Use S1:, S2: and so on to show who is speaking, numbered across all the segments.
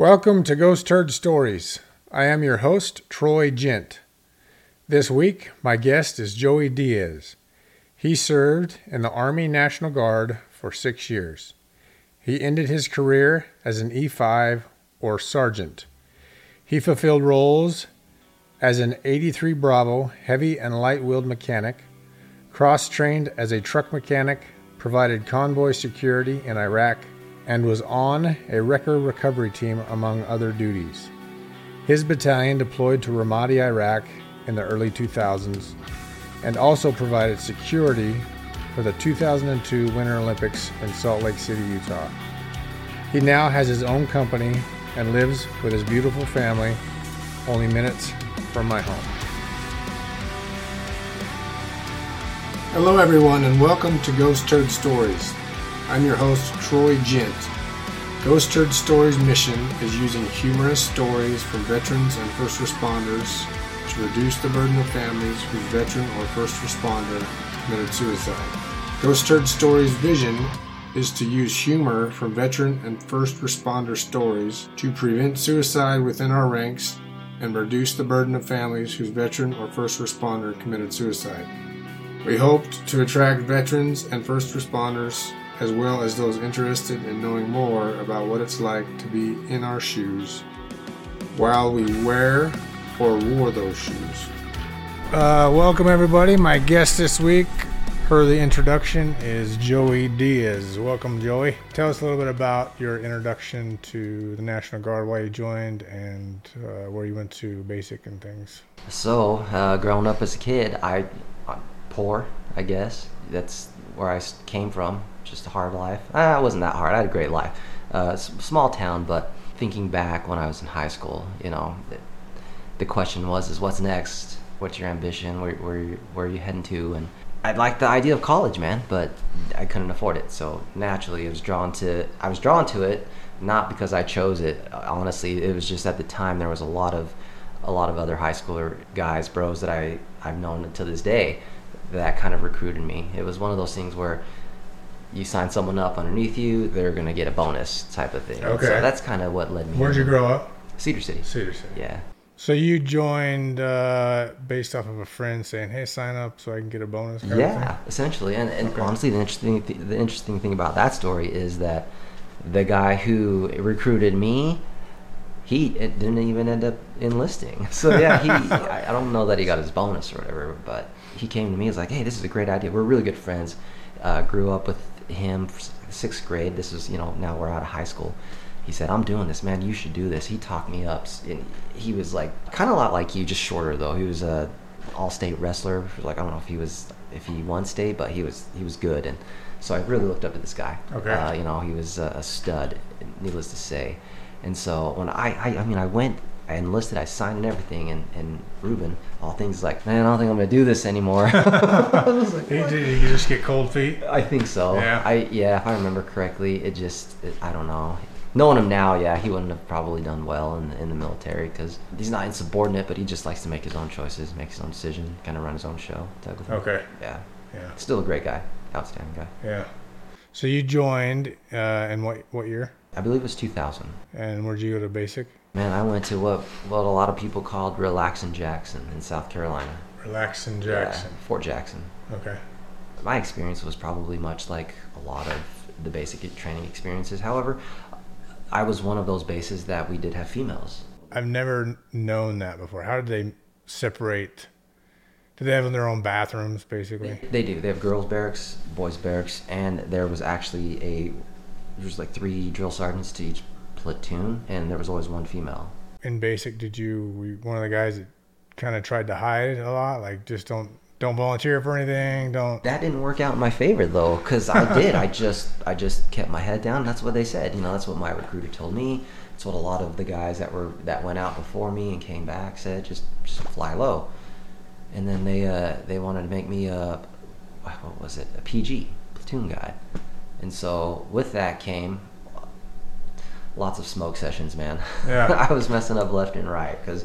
S1: Welcome to Ghost Turd Stories. I am your host, Troy Gent. This week, my guest is Joey Diaz. He served in the Army National Guard for six years. He ended his career as an E5 or sergeant. He fulfilled roles as an 83 Bravo heavy and light wheeled mechanic, cross trained as a truck mechanic, provided convoy security in Iraq, and was on a wrecker recovery team, among other duties. His battalion deployed to Ramadi, Iraq in the early 2000s and also provided security for the 2002 Winter Olympics in Salt Lake City, Utah. He now has his own company and lives with his beautiful family only minutes from my home. Hello, everyone, and welcome to Ghost Turd Stories. I'm your host, Troy Gent. Ghost Turd Stories' mission is using humorous stories from veterans and first responders to reduce the burden of families whose veteran or first responder committed suicide. Ghost Turd Stories' vision is to use humor from veteran and first responder stories to prevent suicide within our ranks and reduce the burden of families whose veteran or first responder committed suicide. We hoped to attract veterans and first responders as well as those interested in knowing more about what it's like to be in our shoes while we wear or wore those shoes. Uh, welcome, everybody. My guest this week, per the introduction, is Joey Diaz. Welcome, Joey. Tell us a little bit about your introduction to the National Guard, why you joined, and uh, where you went to basic and things.
S2: So, uh, growing up as a kid, I I'm poor, I guess. That's where I came from. Just a hard life. Ah, it wasn't that hard. I had a great life. Uh, small town, but thinking back when I was in high school, you know, it, the question was, is what's next? What's your ambition? Where, where, where are you heading to? And I liked the idea of college, man, but I couldn't afford it. So naturally, I was drawn to. I was drawn to it, not because I chose it. Honestly, it was just at the time there was a lot of, a lot of other high schooler guys, bros that I I've known to this day, that kind of recruited me. It was one of those things where. You sign someone up underneath you, they're gonna get a bonus type of thing.
S1: Okay.
S2: So that's kind of what led me.
S1: Where'd you grow up?
S2: Cedar City.
S1: Cedar City.
S2: Yeah.
S1: So you joined uh, based off of a friend saying, "Hey, sign up so I can get a bonus." kind of
S2: Yeah, essentially, and, and
S1: Okay.
S2: honestly, the interesting th- the interesting thing about that story is that the guy who recruited me, he didn't even end up enlisting. So yeah, he I, I don't know that he got his bonus or whatever, but he came to me. He's like, "Hey, this is a great idea. We're really good friends. Uh, grew up with him sixth grade. This is you know now we're out of high school." He said, "I'm doing this, man. You should do this." He talked me up. And he was like kind of a lot like you, just shorter though. He was a all-state wrestler. Like I don't know if he was if he won state, but he was he was good, and so I really looked up to this guy.
S1: Okay.
S2: Uh, you know, he was a, a stud, needless to say. And so when I, I I mean I went, I enlisted, I signed and everything, and and Ruben, all things like, man, I don't think I'm gonna do this anymore. I was like,
S1: He
S2: "What?"
S1: did you just get cold feet?
S2: I think so.
S1: Yeah.
S2: I yeah, if I remember correctly, it just it, I don't know. Knowing him now, yeah, he wouldn't have probably done well in the, in the military because he's not insubordinate, but he just likes to make his own choices, make his own decision, kind of run his own show. Type of.
S1: Okay.
S2: Yeah.
S1: Yeah.
S2: Still a great guy, outstanding guy.
S1: Yeah. So you joined uh, in what what year?
S2: I believe it was 2000.
S1: And where'd you go to basic?
S2: Man, I went to what what a lot of people called Relaxin' Jackson in South Carolina.
S1: Relaxin' Jackson.
S2: Yeah, Fort Jackson.
S1: Okay.
S2: My experience was probably much like a lot of the basic training experiences. However, I was one of those bases that we did have females.
S1: I've never known that before. How did they separate? Do they have their own bathrooms, basically?
S2: They do. They have girls' barracks, boys' barracks, and there was actually a there's like three drill sergeants to each platoon, and there was always one female.
S1: In basic, did you were you one of the guys that kind of tried to hide a lot, like just don't don't volunteer for anything, don't?
S2: That didn't work out in my favor though, because I did. I just I just kept my head down. That's what they said. You know, that's what my recruiter told me. It's what a lot of the guys that were that went out before me and came back said. Just just fly low. And then they uh, they wanted to make me a what was it a PG platoon guy. And so with that came lots of smoke sessions, man.
S1: Yeah.
S2: I was messing up left and right because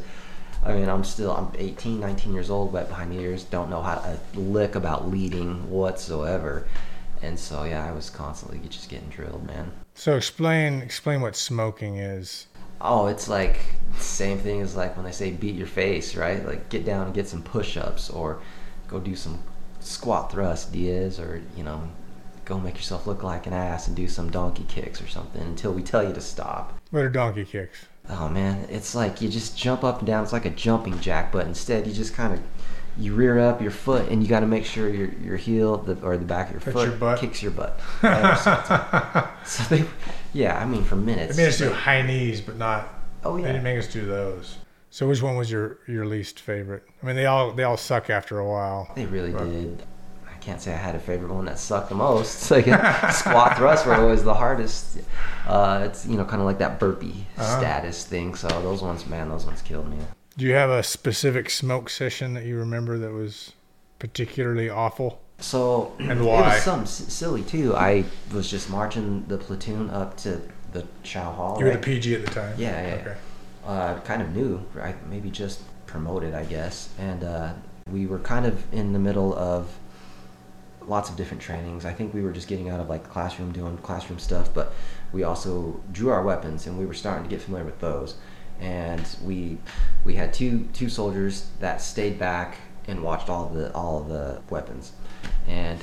S2: I mean, I'm still I'm 18, 19 years old, wet behind the ears, don't know how to lick about leading whatsoever. And so yeah, I was constantly just getting drilled, man.
S1: So explain explain what smoking is.
S2: Oh, it's like same thing as like when they say beat your face, right? Like get down and get some push-ups or go do some squat thrust Diaz or you know go make yourself look like an ass and do some donkey kicks or something until we tell you to stop.
S1: What are donkey kicks?
S2: Oh man, it's like you just jump up and down. It's like a jumping jack, but instead you just kind of you rear up your foot and you got to make sure your your heel the, or the back of your foot
S1: your
S2: kicks your butt. so they, yeah, I mean for minutes.
S1: They made us do high knees, but not.
S2: Oh
S1: They
S2: yeah.
S1: didn't make us do those. So which one was your your least favorite? I mean, they all they all suck after a while.
S2: They really
S1: Right.
S2: did. Can't say I had a favorite one that sucked the most. Like squat thrusts were always the hardest. Uh, it's you know kind of like that burpee
S1: Uh-huh.
S2: status thing. So those ones, man, those ones killed me.
S1: Do you have a specific smoke session that you remember that was particularly awful?
S2: So
S1: And why?
S2: it was something s- silly too. I was just marching the platoon up to the Chow Hall.
S1: You were the? PG at the time.
S2: Yeah, yeah.
S1: Okay.
S2: uh, kind of new, right? Maybe just promoted, I guess. And uh, we were kind of in the middle of lots of different trainings. I think we were just getting out of like the classroom doing classroom stuff, but we also drew our weapons and we were starting to get familiar with those. And we we had two two soldiers that stayed back and watched all the all the weapons. And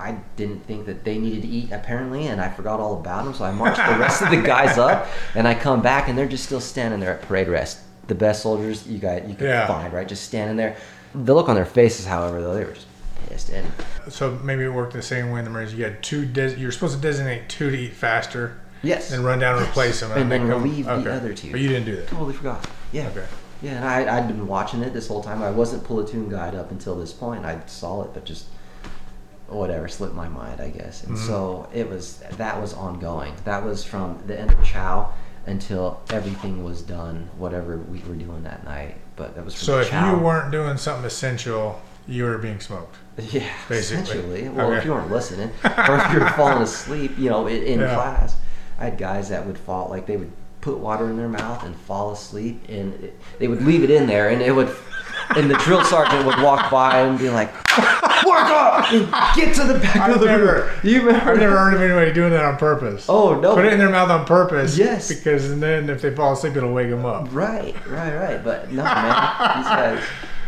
S2: I didn't think that they needed to eat apparently, and I forgot all about them. So I marched the rest of the guys up, and I come back, and they're just still standing there at parade rest. The best soldiers you got you could
S1: Yeah.
S2: find, right? Just standing there. The look on their faces, however, though, they were just pissed. And
S1: So maybe it worked the same way in the Marines. You had two. Des- you're supposed to designate two to eat faster,
S2: yes,
S1: then run down and replace them,
S2: And
S1: they
S2: then relieve the
S1: okay.
S2: other two.
S1: But you didn't do that.
S2: totally forgot. Yeah,
S1: Okay.
S2: yeah. And I I'd been watching it this whole time. I wasn't a platoon guide up until this point. I saw it, but just whatever slipped my mind, I guess. And
S1: Mhm.
S2: so it was that was ongoing. That was from the end of Chow until everything was done, whatever we were doing that night. But that was from
S1: So if
S2: Chow.
S1: you weren't doing something essential, you were being smoked.
S2: Yeah,
S1: Basically.
S2: essentially. Well, if you weren't listening, or if you were falling asleep, you know, in, in
S1: Yeah.
S2: class, I had guys that would fall, like they would put water in their mouth and fall asleep, and it, they would leave it in there, and it would, and the drill sergeant would walk by and be like, "Work up and get to the back
S1: I've
S2: of the
S1: never-
S2: room." You remember?
S1: I've never heard of anybody doing that on purpose.
S2: Oh no!
S1: Put it in their mouth on purpose.
S2: Yes.
S1: Because then if they fall asleep, it'll wake them up.
S2: Right, right, right. But no, man, these guys,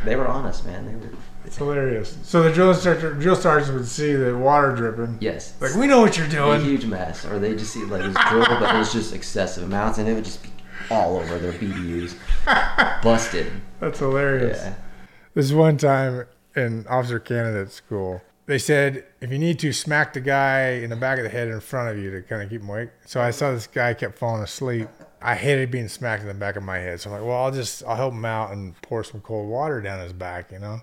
S2: they were honest, man. They were.
S1: It's hilarious. So the drill instructor, drill sergeants would see the water dripping.
S2: Yes.
S1: Like we know what you're doing.
S2: a huge mess, or they just see like it was drill, but it was just excessive amounts, and it would just be all over their BDUs, busted.
S1: That's hilarious.
S2: Yeah.
S1: This one time in officer candidate school, they said if you need to smack the guy in the back of the head in front of you to kind of keep him awake. So I saw this guy kept falling asleep. I hated being smacked in the back of my head. So I'm like, well, I'll just I'll help him out and pour some cold water down his back, you know.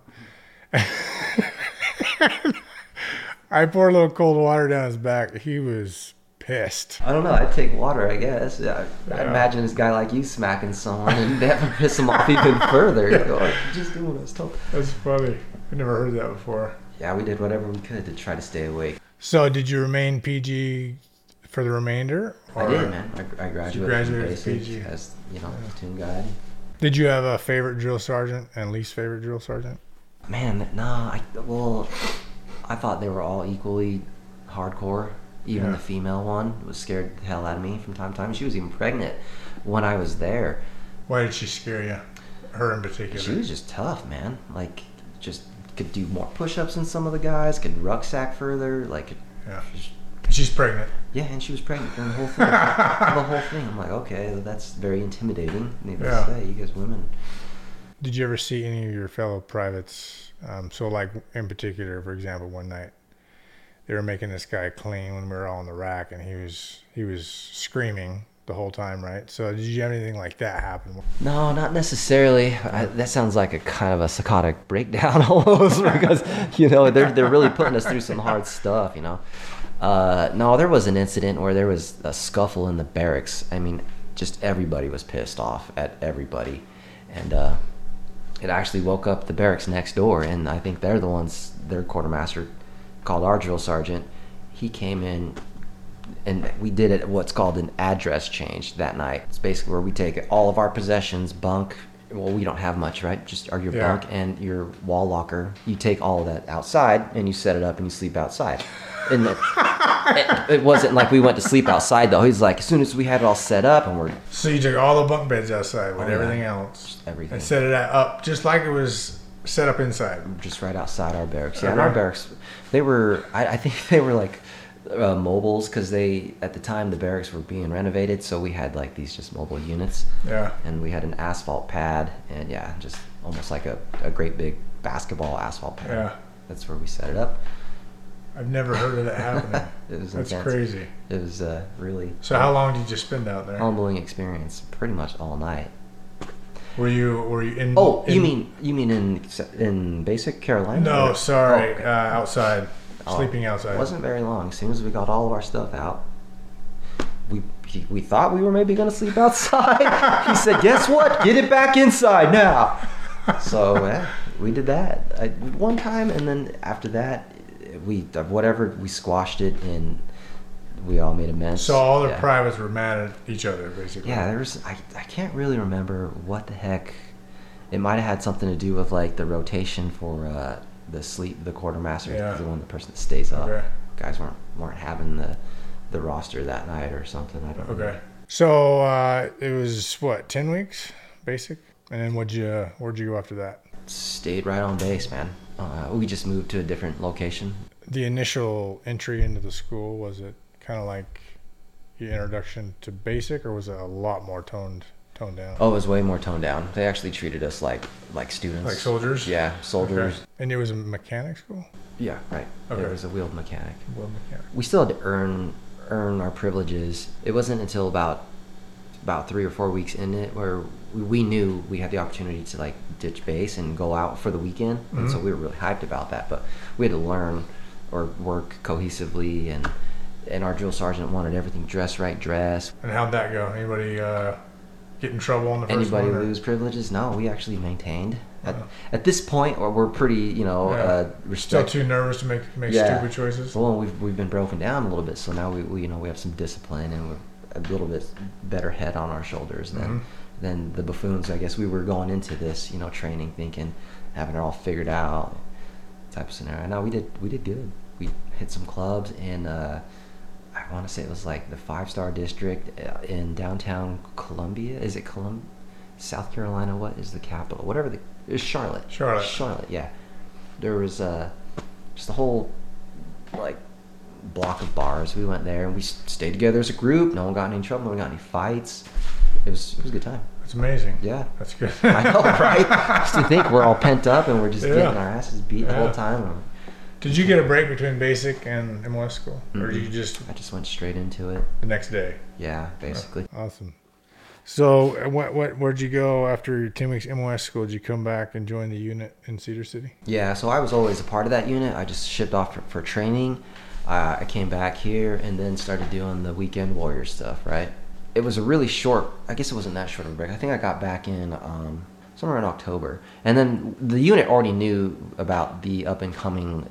S1: I poured a little cold water down his back. He was pissed.
S2: I don't know. I'd take water, I guess. Yeah, I imagine this guy like you smacking someone, and that would piss him off even further. You go, "Oh, just doing what I was told.
S1: That's funny. I never heard that before.
S2: Yeah, we did whatever we could to try to stay awake.
S1: So did you remain PG for the remainder?
S2: I did, man. I, I graduated,
S1: graduated
S2: from
S1: PG.
S2: as you know, platoon guide.
S1: Did you have a favorite drill sergeant and least favorite drill sergeant?
S2: Man, nah. I well, I thought they were all equally hardcore. Even
S1: Yeah.
S2: the female one was scared the hell out of me from time to time. She was even pregnant when I was there.
S1: Why did she scare you? Her in particular.
S2: She was just tough, man. Like, just could do more push-ups than some of the guys. Could rucksack further. Like,
S1: Yeah.
S2: just-
S1: She's pregnant.
S2: yeah, and she was pregnant during the whole thing. the whole thing. I'm like, okay, that's very intimidating. Needless
S1: Yeah.
S2: to say, you guys women.
S1: Did you ever see any of your fellow privates? Um, so, like in particular, for example, one night they were making this guy clean when we were all on the rack, and he was he was screaming the whole time, right? So, did you have anything like that happen?
S2: No, not necessarily. I, that sounds like a kind of a psychotic breakdown almost because you know they're they're really putting us through some hard stuff. You know. Uh, no, there was an incident where there was a scuffle in the barracks. I mean, just everybody was pissed off at everybody, and uh, it actually woke up the barracks next door. And I think they're the ones. Their quartermaster called our drill sergeant. He came in and we did it what's called an address change that night. It's basically where we take all of our possessions, bunk, well, we don't have much, right? Just are your
S1: Yeah.
S2: bunk and your wall locker. You take all of that outside and you set it up and you sleep outside. And the, it, it wasn't like we went to sleep outside though. He's like, as soon as we had it all set up and we're
S1: So you took all the bunk beds outside with
S2: Oh, yeah.
S1: everything else
S2: everything
S1: and set it up just like it was set up inside.
S2: just right outside our barracks. Yeah, and our barracks, they were. I, I think they were like uh, mobiles because they at the time the barracks were being renovated, so we had like these just mobile units,
S1: Yeah.
S2: and we had an asphalt pad, and yeah, just almost like a, a great big basketball asphalt pad.
S1: Yeah.
S2: That's where we set it up.
S1: I've never heard of that happening.
S2: It was
S1: That's
S2: intense.
S1: crazy.
S2: It was uh, really
S1: So how long did you spend out there?
S2: humbling experience, pretty much all night.
S1: Were you were you in?
S2: Oh, you mean you mean in in basic Carolina?
S1: No,
S2: Or-
S1: sorry.
S2: Oh, okay.
S1: uh, outside, sleeping outside.
S2: It wasn't very long. As soon as we got all of our stuff out, we we thought we were maybe gonna sleep outside. he said, "Guess what? Get it back inside now." So yeah, we did that I, one time, and then after that, we whatever we squashed it, and we all made a mess.
S1: So all the
S2: yeah.
S1: privates were mad at each other, basically.
S2: Yeah, there was. I, I can't really remember what the heck. It might have had something to do with like the rotation for uh, the sleep, the quartermaster,
S1: Yeah.
S2: the one the person that stays up.
S1: Okay.
S2: Guys weren't weren't having the the roster that night or something. I don't know.
S1: Okay. So uh, it was what ten weeks, basic, and then what'd you where'd you go after that?
S2: Stayed right on base, man. Uh, we just moved to a different location.
S1: The initial entry into the school was it kind of like your introduction to basic, or was it a lot more toned toned down?
S2: Oh, it was way more toned down. They actually treated us like like students.
S1: Like soldiers.
S2: Yeah, soldiers.
S1: Okay. And it was a mechanic school.
S2: Yeah, right.
S1: Okay.
S2: It was a wheeled mechanic.
S1: Well, mechanic.
S2: we still had to earn earn our privileges. It wasn't until about about three or four weeks in it where we, we knew we had the opportunity to like ditch base and go out for the weekend, and so
S1: Mhm.
S2: we were really hyped about that. But we had to learn or work cohesively, and and our drill sergeant wanted everything dress right, dress.
S1: And how'd that go? Anybody uh, get in trouble on the first
S2: Anybody
S1: one?
S2: lose privileges? No, we actually maintained. At, at this point, or we're pretty, you know,
S1: Yeah.
S2: uh,
S1: Still too nervous to make make
S2: Yeah.
S1: stupid choices.
S2: Well, we've we've been broken down a little bit, so now we, we you know we have some discipline and we're a little bit better head on our shoulders than
S1: Mhm.
S2: than the buffoons. I guess we were going into this you know training thinking having it all figured out type of scenario. No, we did we did good. We hit some clubs and uh, I want to say it was like the five star district uh, in downtown Columbia. Is it Colum? South Carolina? What is the capital? Whatever the it was Charlotte.
S1: Charlotte.
S2: Charlotte. Yeah. There was uh, just a whole like block of bars. We went there and we stayed together as a group. No one got in any trouble. No one got any fights. It was it was a good time.
S1: That's amazing.
S2: Yeah.
S1: That's good.
S2: I know, right? Just to think we're all pent up and we're just
S1: Yeah.
S2: getting our asses beat the whole time.
S1: Did you get a break between basic and MOS school, or
S2: Mhm.
S1: did you just
S2: I just went straight into it.
S1: the next day?
S2: Yeah, basically.
S1: Awesome. So, uh, what, what, where'd you go after your 10 weeks MOS school? Did you come back and join the unit in Cedar City?
S2: Yeah, so I was always a part of that unit. I just shipped off for, for training. Uh, I came back here and then started doing the weekend warrior stuff, right? It was a really short, I guess it wasn't that short of a break. I think I got back in um, somewhere in October. And then the unit already knew about the up and coming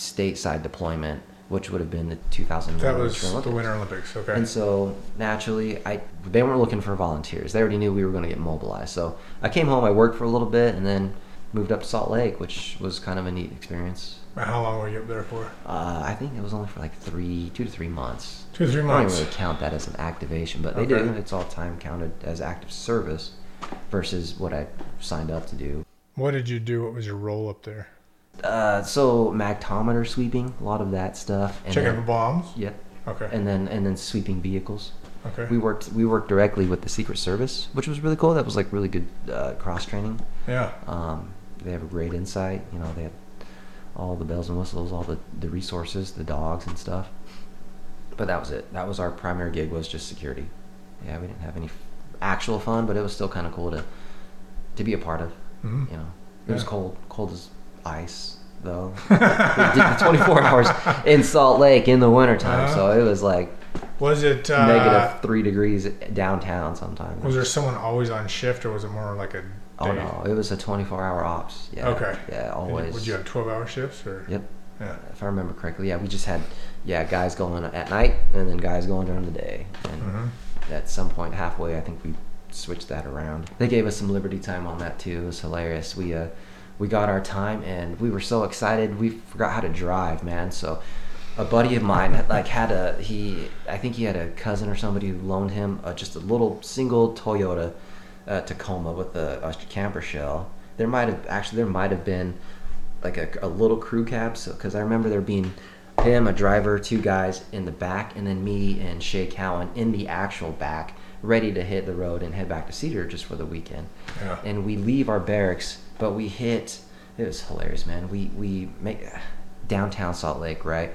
S2: stateside deployment, which would have been the 2009
S1: That was
S2: Winter
S1: the
S2: Olympics.
S1: Winter Olympics. Okay.
S2: And so naturally, I they weren't looking for volunteers. They already knew we were going to get mobilized. So I came home, I worked for a little bit, and then moved up to Salt Lake, which was kind of a neat experience.
S1: How long were you up there for?
S2: Uh, I think it was only for like three, two to three months.
S1: Two or three
S2: I don't
S1: months.
S2: even really count that as an activation, but they
S1: Okay.
S2: do. It's all time counted as active service versus what I signed up to do.
S1: What did you do? What was your role up there?
S2: Uh, so magnetometer sweeping, a lot of that stuff. And
S1: Checking
S2: then-
S1: for bombs.
S2: Yep.
S1: Okay.
S2: And then and then sweeping vehicles.
S1: okay.
S2: We worked we worked directly with the Secret Service, which was really cool. That was like really good uh, cross training.
S1: yeah.
S2: Um, they have a great insight. You know, they have all the bells and whistles, all the, the resources, the dogs and stuff. But that was it. That was our primary gig was just security. Yeah, we didn't have any f- actual fun, but it was still kind of cool to to be a part of.
S1: hmm
S2: You know, it was cold, cold as ice though. we did 24 hours in Salt Lake in the wintertime,
S1: Uh-huh.
S2: so it was like
S1: Was it uh,
S2: negative three degrees downtown sometimes.
S1: Was there someone always on shift, or was it more like a? Day?
S2: Oh no, it was a 24 hour ops. Yeah.
S1: Okay.
S2: Yeah,
S1: And
S2: always.
S1: Would you have twelve-hour shifts, or?
S2: Yep.
S1: Yeah.
S2: If I remember correctly, yeah, we just had yeah guys going at night and then guys going during the day, and
S1: hmm
S2: at some point halfway, I think we switched that around. They gave us some liberty time on that too. It was hilarious. We uh, we got our time and we were so excited. We forgot how to drive, man. So a buddy of mine like had a he I think he had a cousin or somebody who loaned him uh, just a little single Toyota uh, Tacoma with a, a camper shell. There might have actually there might have been like a, a little crew cab. So because I remember there being him, a driver, two guys in the back, and then me and Shay Cowan in the actual back, ready to hit the road and head back to Cedar just for the weekend.
S1: Yeah.
S2: And we leave our barracks, but we hit. It was hilarious, man. We we make downtown Salt Lake, right?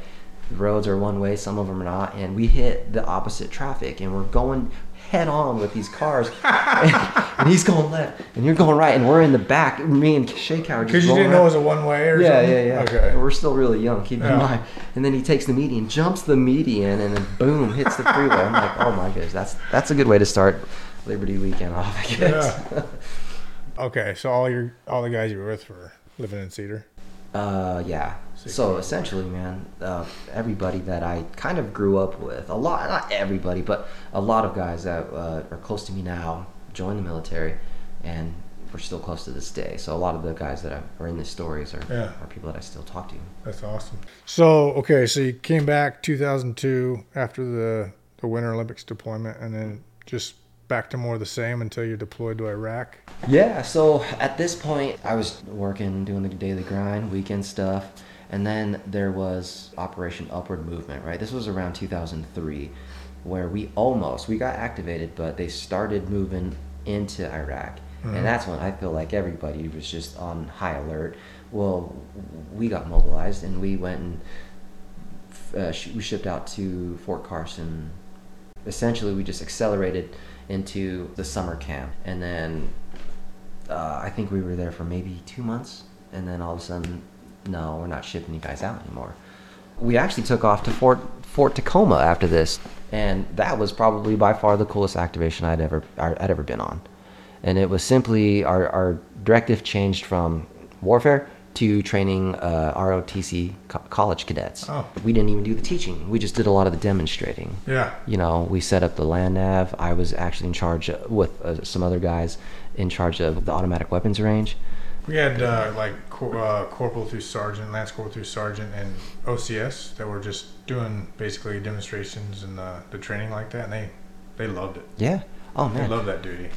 S2: The roads are one way, some of them are not, and we hit the opposite traffic, and we're going head on with these cars, and, and he's going left, and you're going right, and we're in the back. Me and Cowan just
S1: Because you didn't know it was a one way or
S2: yeah,
S1: something?
S2: yeah, yeah.
S1: Okay.
S2: And we're still really young, keep
S1: Yeah.
S2: in mind. And then he takes the median, jumps the median, and then boom, hits the freeway. I'm like, oh my goodness, that's that's a good way to start Liberty Weekend off, I guess.
S1: Okay, so all your all the guys you were with were living in Cedar.
S2: Uh, yeah. So essentially, man, uh, everybody that I kind of grew up with, a lot, not everybody, but a lot of guys that uh, are close to me now joined the military, and we're still close to this day. So a lot of the guys that are in the stories are,
S1: Yeah.
S2: are people that I still talk to.
S1: That's awesome. So okay, so you came back 2002 after the the Winter Olympics deployment, and then just back to more of the same until you're deployed to Iraq.
S2: Yeah, so at this point, I was working, doing the daily grind, weekend stuff, and then there was Operation Upward Movement, right? This was around 2003, where we almost we got activated, but they started moving into Iraq, and that's when I feel like everybody was just on high alert. Well, we got mobilized, and we went and uh, sh- we shipped out to Fort Carson. Essentially, we just accelerated into the summer camp, and then uh, I think we were there for maybe two months, and then all of a sudden, no, we're not shipping you guys out anymore. We actually took off to Fort Fort Tacoma after this, and that was probably by far the coolest activation I'd ever I'd ever been on, and it was simply our our directive changed from warfare to training uh, ROTC co- college cadets.
S1: Oh.
S2: We didn't even do the teaching; we just did a lot of the demonstrating
S1: Yeah.
S2: you know, we set up the land nav. I was actually in charge uh, with uh, some other guys in charge of the automatic weapons range.
S1: We had uh, like cor- uh, corporal through sergeant, lance corporal through sergeant, and OCS that were just doing basically demonstrations and uh, the training like that, and they they loved it.
S2: Yeah. Oh man,
S1: I love that duty.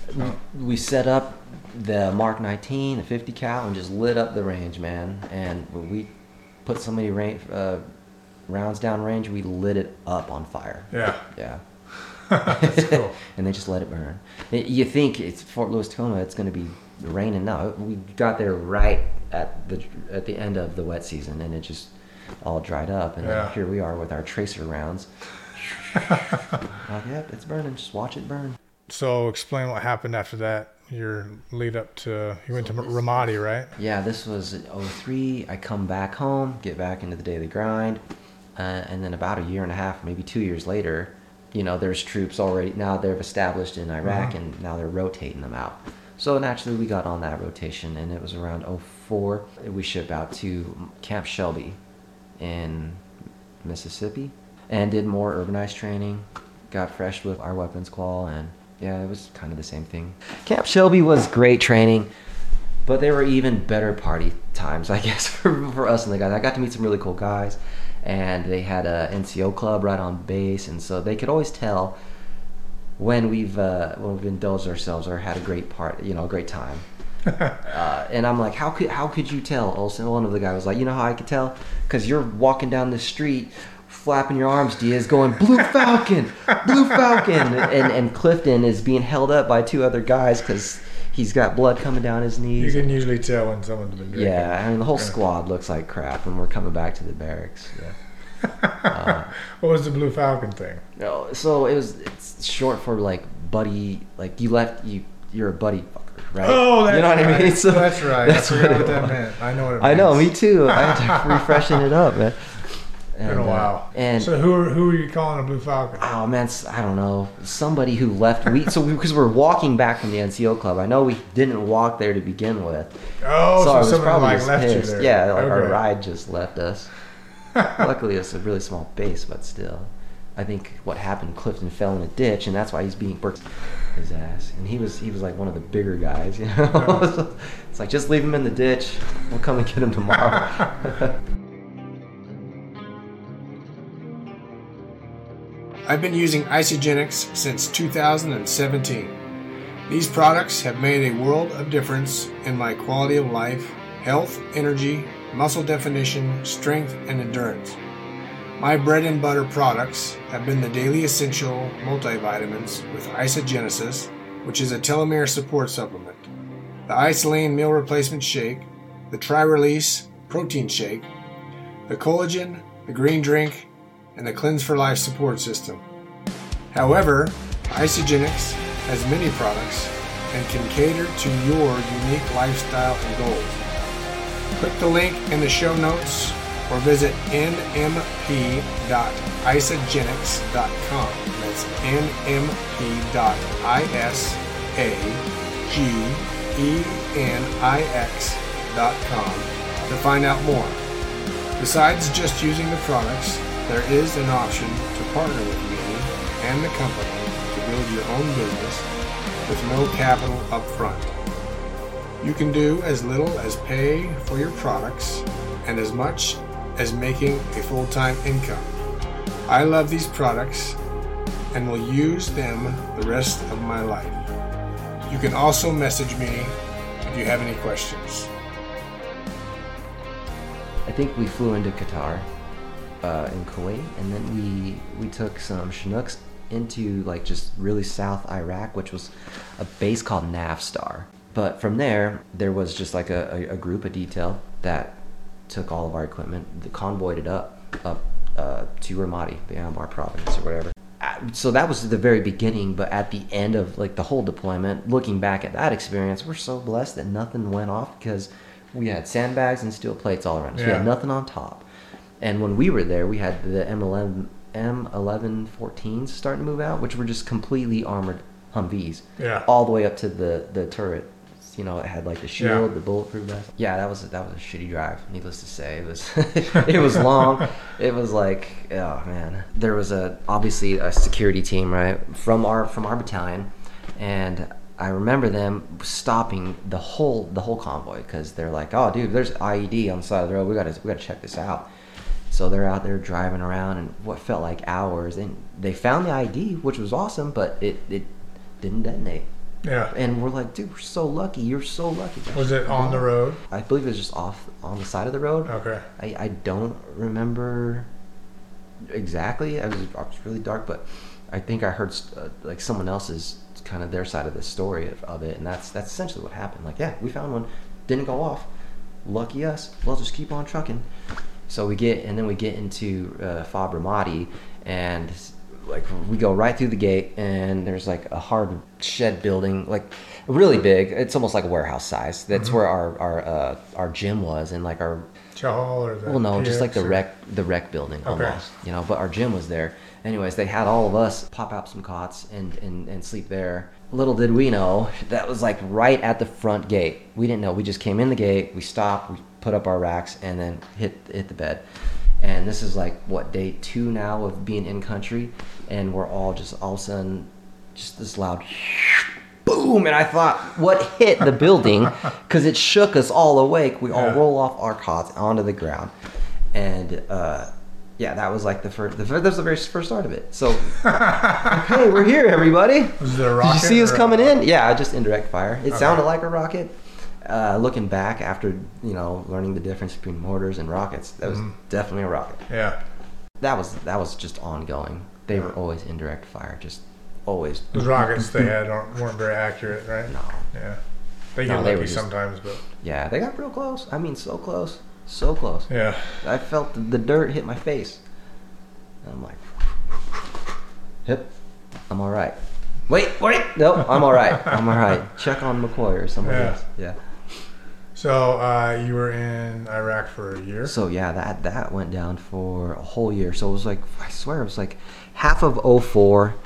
S2: We set up the Mark 19, the 50 cal, and just lit up the range, man. And when we put so many range, uh, rounds down range, we lit it up on fire.
S1: yeah,
S2: Yeah.
S1: cool.
S2: and they just let it burn. You think it's Fort Lewis Tacoma, it's going to be raining. No, we got there right at the at the end of the wet season, and it just all dried up. And
S1: Yeah.
S2: here we are with our tracer rounds. like, yep, it's burning. Just watch it burn.
S1: So explain what happened after that. Your lead up to you went to Ramadi, right?
S2: Yeah, this was in 03. I come back home, get back into the daily grind, uh, and then about a year and a half, maybe two years later, you know, there's troops already now they've established in Iraq,
S1: Uh-huh.
S2: and now they're rotating them out. So naturally, we got on that rotation, and it was around 04. We ship out to Camp Shelby in Mississippi, and did more urbanized training. Got fresh with our weapons qual, and yeah, it was kind of the same thing. Camp Shelby was great training. But there were even better party times, I guess, for, for us and the guys. I got to meet some really cool guys, and they had a NCO club right on base, and so they could always tell when we've uh, when we've indulged ourselves or had a great part, you know, a great time. uh, and I'm like, how could how could you tell? Olsen, one of the guys was like, you know how I could tell? Because you're walking down the street, flapping your arms, Diaz, going Blue Falcon, Blue Falcon, and and Clifton is being held up by two other guys because he's got blood coming down his knees.
S1: You can usually tell when someone's been drinking.
S2: Yeah, I mean the whole squad looks like crap when we're coming back to the barracks.
S1: What was the Blue Falcon thing?
S2: No, so it was it's short for like buddy, like you left you you're a buddy fucker, right?
S1: Oh, that's
S2: you know what
S1: right.
S2: I mean. So
S1: that's right.
S2: That's
S1: I
S2: what
S1: what that meant. I know what it meant.
S2: I know, me too. I had to refreshing it up, man.
S1: Been
S2: And,
S1: a
S2: uh,
S1: while.
S2: and
S1: so who are, who are you calling a Blue Falcon?
S2: oh man, I don't know. Somebody who left. We so because we, are walking back from the NCO club. I know we didn't walk there to begin with.
S1: Oh,
S2: so I was probably
S1: like
S2: just
S1: left you
S2: pissed.
S1: there.
S2: Yeah, like our ride just left us. Luckily, it's a really small base, but still. I think what happened, Clifton fell in a ditch, and that's why he's being burnt his ass. And he was he was like one of the bigger guys, you know. it's like just leave him in the ditch. We'll come and get him tomorrow.
S1: I've been using Isagenix since 2017. These products have made a world of difference in my quality of life, health, energy, muscle definition, strength, and endurance. My bread and butter products have been the Daily Essential multivitamins with Isagenesis, which is a telomere support supplement, the IsaLean meal replacement shake, the Tri Release protein shake, the collagen, the green drink, and the Cleanse for Life support system. However, Isagenix has many products and can cater to your unique lifestyle and goals. Click the link in the show notes or visit nmp.isagenix.com. That's nmp.isagenix.com to find out more. Besides just using the products, there is an option to partner with me and the company to build your own business with no capital up front. You can do as little as pay for your products and as much as making a full time income. I love these products and will use them the rest of my life. You can also message me if you have any questions.
S2: I think we flew into Qatar, uh, in Kuwait, and then we we took some Chinooks into like just really South Iraq, which was a base called Navistar. But from there, there was just like a, a, a group, of detail that took all of our equipment, the convoyed it up up uh, to Ramadi, the Anbar province or whatever. Uh, So that was the very beginning, but at the end of like the whole deployment, looking back at that experience, we're so blessed that nothing went off because we had sandbags and steel plates all around us. We had nothing on top. And when we were there, we had the M11 M1114s starting to move out, which were just completely armored Humvees,
S3: Yeah.
S2: all the way up to the the turret. You know, it had like the shield,
S3: Yeah.
S2: the bulletproof vest. Yeah, that was that was a shitty drive. Needless to say, it was it was long. It was like oh man, there was a obviously a security team right from our from our battalion, and I remember them stopping the whole the whole convoy because they're like, oh dude, there's IED on the side of the road. We gotta we gotta check this out. So they're out there driving around and what felt like hours, and they found the ID, which was awesome, but it it didn't detonate.
S3: Yeah.
S2: And we're like, dude, we're so lucky. You're so lucky.
S3: Was it on the road?
S2: I believe it was just off on the side of the road.
S3: Okay.
S2: I, I don't remember exactly. It was, it was really dark, but I think I heard uh, like someone else's kind of their side of the story of, of it, and that's that's essentially what happened. Like, yeah, we found one, didn't go off. Lucky us. We'll just keep on trucking. So we get, and then we get into uh, Fab Ramadi, and like we go right through the gate, and there's like a hard shed building, like really big. It's almost like a warehouse size. That's where our our uh, our gym was, and like our
S3: Chahal or the
S2: well, no, just like the
S3: or-
S2: rec, the rec building
S3: Okay.
S2: almost. You know, but our gym was there. Anyways, they had all of us pop out some cots and, and, and sleep there. Little did we know that was like right at the front gate. We didn't know. We just came in the gate, we stopped, we put up our racks, and then hit hit the bed. And this is like what day two now of being in country, and we're all just all of a sudden just this loud boom. And i thought what hit the building? Because it shook us all awake. We all
S3: Yeah.
S2: roll off our cots onto the ground. And uh, yeah that was like the first the, that was the very first start of it. So okay we're here everybody.
S3: Was it a
S2: did you see us coming in? yeah just indirect fire. It
S3: Okay.
S2: sounded like a rocket uh, looking back after you know learning the difference between mortars and rockets that was
S3: Mhm.
S2: definitely a rocket
S3: Yeah.
S2: that was that was just ongoing they were always indirect fire just always
S3: Those rockets they had aren't, weren't very accurate, right?
S2: no
S3: Yeah. They
S2: No,
S3: get
S2: they
S3: lucky
S2: were just-
S3: sometimes, but
S2: Yeah, they got real close. I mean, so close, so close.
S3: yeah.
S2: I felt the, the dirt hit my face. And I'm like, yep, I'm all right. Wait, wait, no, I'm all right. I'm all right. Check on McCoy or somebody
S3: Yeah.
S2: else. Yeah.
S3: So uh, you were in Iraq for a year.
S2: So yeah, that that went down for a whole year. So it was like I swear it was like half of 04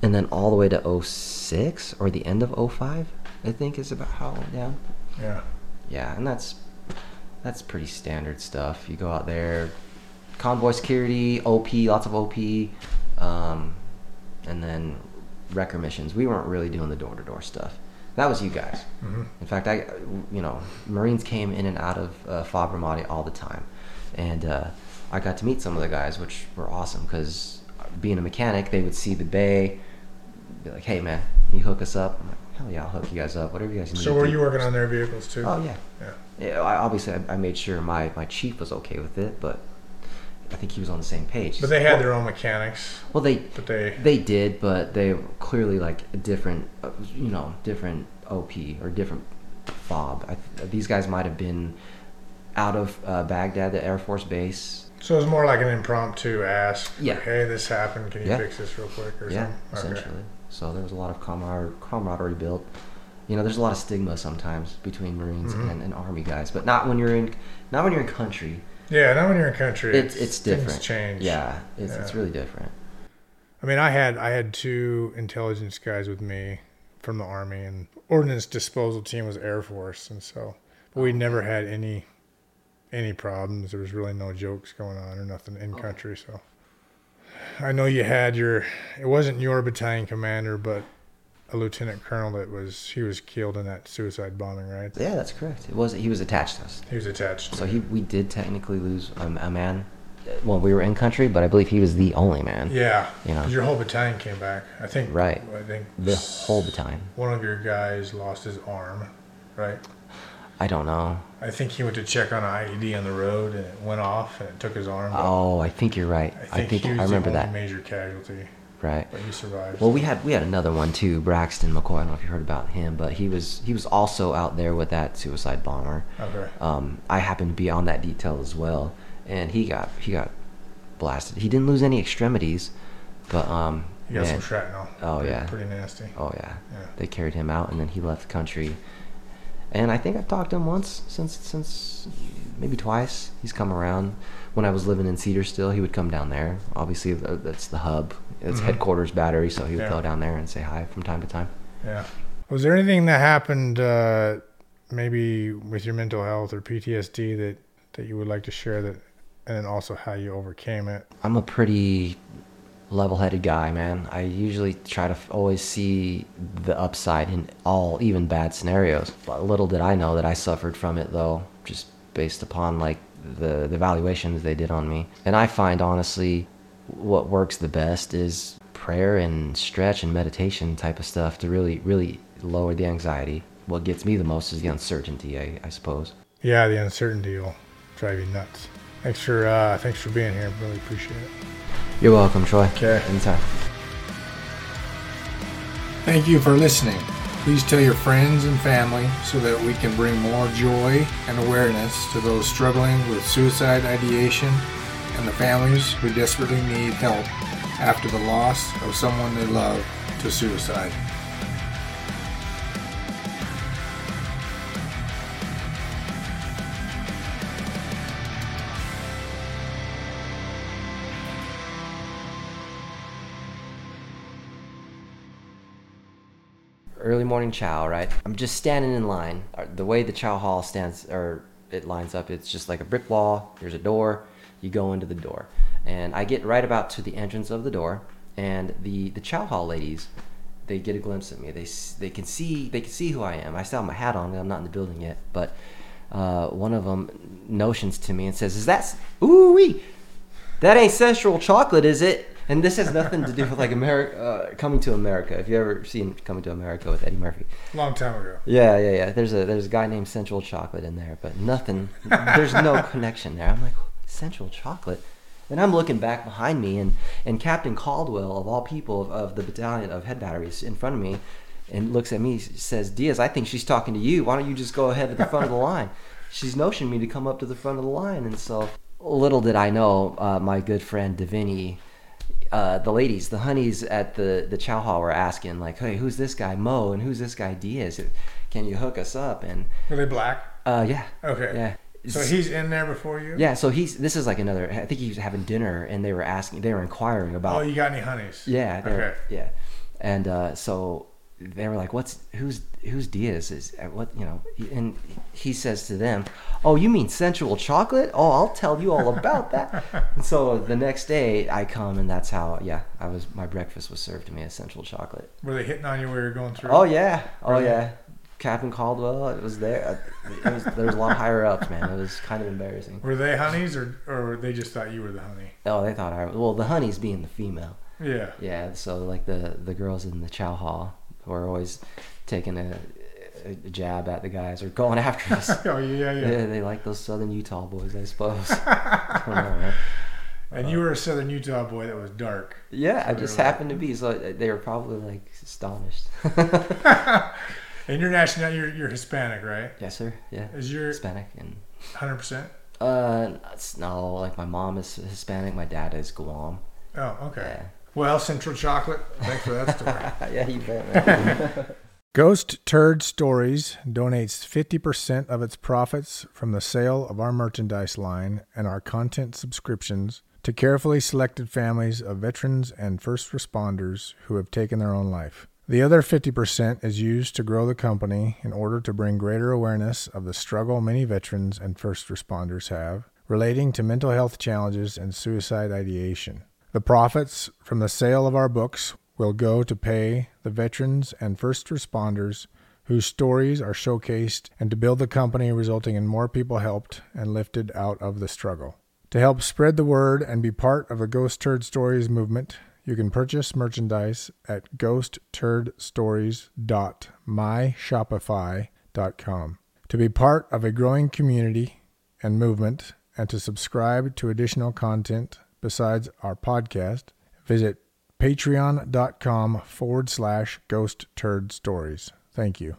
S2: and then all the way to 06 or the end of 05, I think is about how it went down.
S3: Yeah.
S2: Yeah, and that's that's pretty standard stuff. You go out there, convoy security, OP, lots of OP, um, and then wrecker missions. We weren't really doing the door to door stuff. That was you guys.
S1: Mhm.
S2: In fact, I, you know, Marines came in and out of uh, Fab Ramadi all the time, and uh, I got to meet some of the guys, which were awesome because being a mechanic, they would see the bay, be like, "Hey, man, you hook us up." I'm like, "Hell yeah, I'll hook you guys up. Whatever you guys need."
S1: So were you working on their vehicles too?
S2: Oh yeah.
S1: Yeah.
S2: Yeah, I, obviously, I, I made sure my, my chief was okay with it, but I think he was on the same page.
S1: But they had their own mechanics.
S2: well, they
S1: But they.
S2: they did, but they were clearly like a different, uh, you know, different OP or different fob. I, these guys might have been out of uh, Baghdad, the Air Force base.
S1: So it was more like an impromptu ask.
S2: Yeah.
S1: Hey, this happened. Can you
S2: Yeah.
S1: fix this real quick or
S2: Yeah,
S1: something? Okay.
S2: essentially. So there was a lot of camar- camaraderie built. You know, there's a lot of stigma sometimes between Marines
S1: Mhm.
S2: and, and Army guys, but not when you're in, not when you're in country.
S1: Yeah. Now when you're in country,
S2: It's it's
S1: things
S2: different.
S1: change.
S2: Yeah, it's it's really different.
S1: I mean, I had I had two intelligence guys with me from the army, and ordnance disposal team was Air Force, and so but we oh, never had any any problems. There was really no jokes going on or nothing in oh. country. So I know you had your it wasn't your battalion commander, but a lieutenant colonel that was he was killed in that suicide bombing, right?
S2: Yeah, that's correct. It was he was attached to us,
S1: He was attached.
S2: so he we did technically lose a, a man. Well, we were in country, but I believe he was the only man.
S1: yeah,
S2: You know,
S1: your whole battalion came back. I think
S2: Right.
S1: I think
S2: The whole battalion.
S1: one of your guys lost his arm, right?
S2: I don't know.
S1: I think he went to check on an IED on the road and it went off and it took his arm.
S2: Oh, I think you're right.
S1: I think, he was
S2: I remember that.
S1: major casualty,
S2: Right.
S1: but he survived.
S2: Well, we had we had another one too, Braxton McCoy. I don't know if you heard about him, but he was he was also out there with that suicide bomber.
S1: okay.
S2: Um, I happened to be on that detail as well, and he got he got blasted. He didn't lose any extremities, but um,
S1: He got
S2: man,
S1: some shrapnel.
S2: Oh,
S1: pretty,
S2: yeah.
S1: Pretty nasty.
S2: oh yeah,
S1: Yeah.
S2: they carried him out, and then he left the country. And I think I've talked to him once since since maybe twice. He's come around. When I was living in Cedar still, he would come down there. Obviously, that's the hub. It's
S1: Mhm.
S2: headquarters battery, so he would
S1: Yeah.
S2: go down there and say hi from time to time.
S1: Yeah. Was there anything that happened, uh, maybe with your mental health or PTSD that that you would like to share that, and then also how you overcame it?
S2: I'm a pretty level-headed guy, man. I usually try to always see the upside in all, even bad scenarios. But little did I know that I suffered from it, though, just based upon like the the evaluations they did on me. And I find honestly, what works the best is prayer and stretch and meditation type of stuff to really, really lower the anxiety. What gets me the most is the uncertainty, I, I suppose.
S1: Yeah, the uncertainty will drive you nuts. Thanks for uh, thanks for being here. Really appreciate it.
S2: You're welcome, Troy.
S1: Okay.
S2: Anytime.
S4: Thank you for listening. Please tell your friends and family so that we can bring more joy and awareness to those struggling with suicide ideation and the families who desperately need help after the loss of someone they love to suicide.
S2: Early morning chow, right? I'm just standing in line. Uh, The way the chow hall stands or it lines up, it's just like a brick wall. There's a door. You go into the door, and I get right about to the entrance of the door, and the the chow hall ladies, they get a glimpse of me. They they can see they can see who I am. I still have my hat on. I'm not in the building yet, but uh, one of them notions to me and says, "Is that ooh wee? That ain't Central Chocolate, is it?" And this has nothing to do with like America, uh, coming to America. If you ever seen Coming to America with Eddie Murphy,
S1: Long time ago.
S2: yeah, yeah, yeah. There's a there's a guy named Central Chocolate in there, but nothing. There's no connection there. I'm like Central Chocolate, and I'm looking back behind me, and and Captain Caldwell of all people of, of the battalion of head batteries in front of me, and looks at me says, Diaz, I think she's talking to you. Why don't you just go ahead to the front of the line? She's notioning me to come up to the front of the line, and so little did I know, uh, my good friend Davini uh, the ladies, the honeys at the the chow hall were asking like, "Hey, who's this guy Mo and who's this guy Diaz? Can you hook us up?" And
S1: Were they black?
S2: uh, yeah,
S1: Okay.
S2: yeah.
S1: So he's in there before you?
S2: yeah. So he's this is like another. I think he was having dinner and they were asking, they were inquiring about.
S1: Oh, you got any honeys?
S2: yeah,
S1: Okay.
S2: yeah. And uh, so they were like, "What's who's who's Diaz is uh, what you know?" And he says to them, "Oh, you mean sensual chocolate? Oh, I'll tell you all about that." and so the next day I come and that's how yeah I was my breakfast was served to me as sensual chocolate.
S1: Were they hitting on you while you were going through?
S2: Oh yeah, oh yeah. Captain Caldwell, it was there. It was, there was a lot higher ups, man. It was kind of embarrassing.
S1: Were they honeys or or they just thought you were the honey?
S2: Oh, they thought I was well the honey's being the female.
S1: Yeah.
S2: Yeah, so like the the girls in the chow hall were always taking a, a jab at the guys or going after us.
S1: Oh yeah, yeah.
S2: yeah, they like those Southern Utah boys, I suppose. I know, man.
S1: And you were a Southern Utah boy that was dark.
S2: Yeah, I just
S1: like-
S2: happened to be. So they were probably like astonished.
S1: And you're national. You're you're Hispanic, right?
S2: yes, sir. Yeah,
S1: Is your
S2: Hispanic and
S1: 100? percent
S2: uh, it's- no, like my mom is Hispanic, my dad is Guam.
S1: Oh, okay.
S2: Yeah,
S1: Well, Central Chocolate. Thanks for that story.
S2: yeah, you bet. Man.
S1: Ghost Turd Stories donates 50% of its profits from the sale of our merchandise line and our content subscriptions to carefully selected families of veterans and first responders who have taken their own life. The other 50% is used to grow the company in order to bring greater awareness of the struggle many veterans and first responders have relating to mental health challenges and suicide ideation. The profits from the sale of our books will go to pay the veterans and first responders whose stories are showcased and to build the company, resulting in more people helped and lifted out of the struggle. To help spread the word and be part of the Ghost Turd Stories movement, you can purchase merchandise at ghostturdstories.myshopify.com. To be part of a growing community and movement and to subscribe to additional content besides our podcast, visit patreon.com forward slash ghost turd stories. Thank you.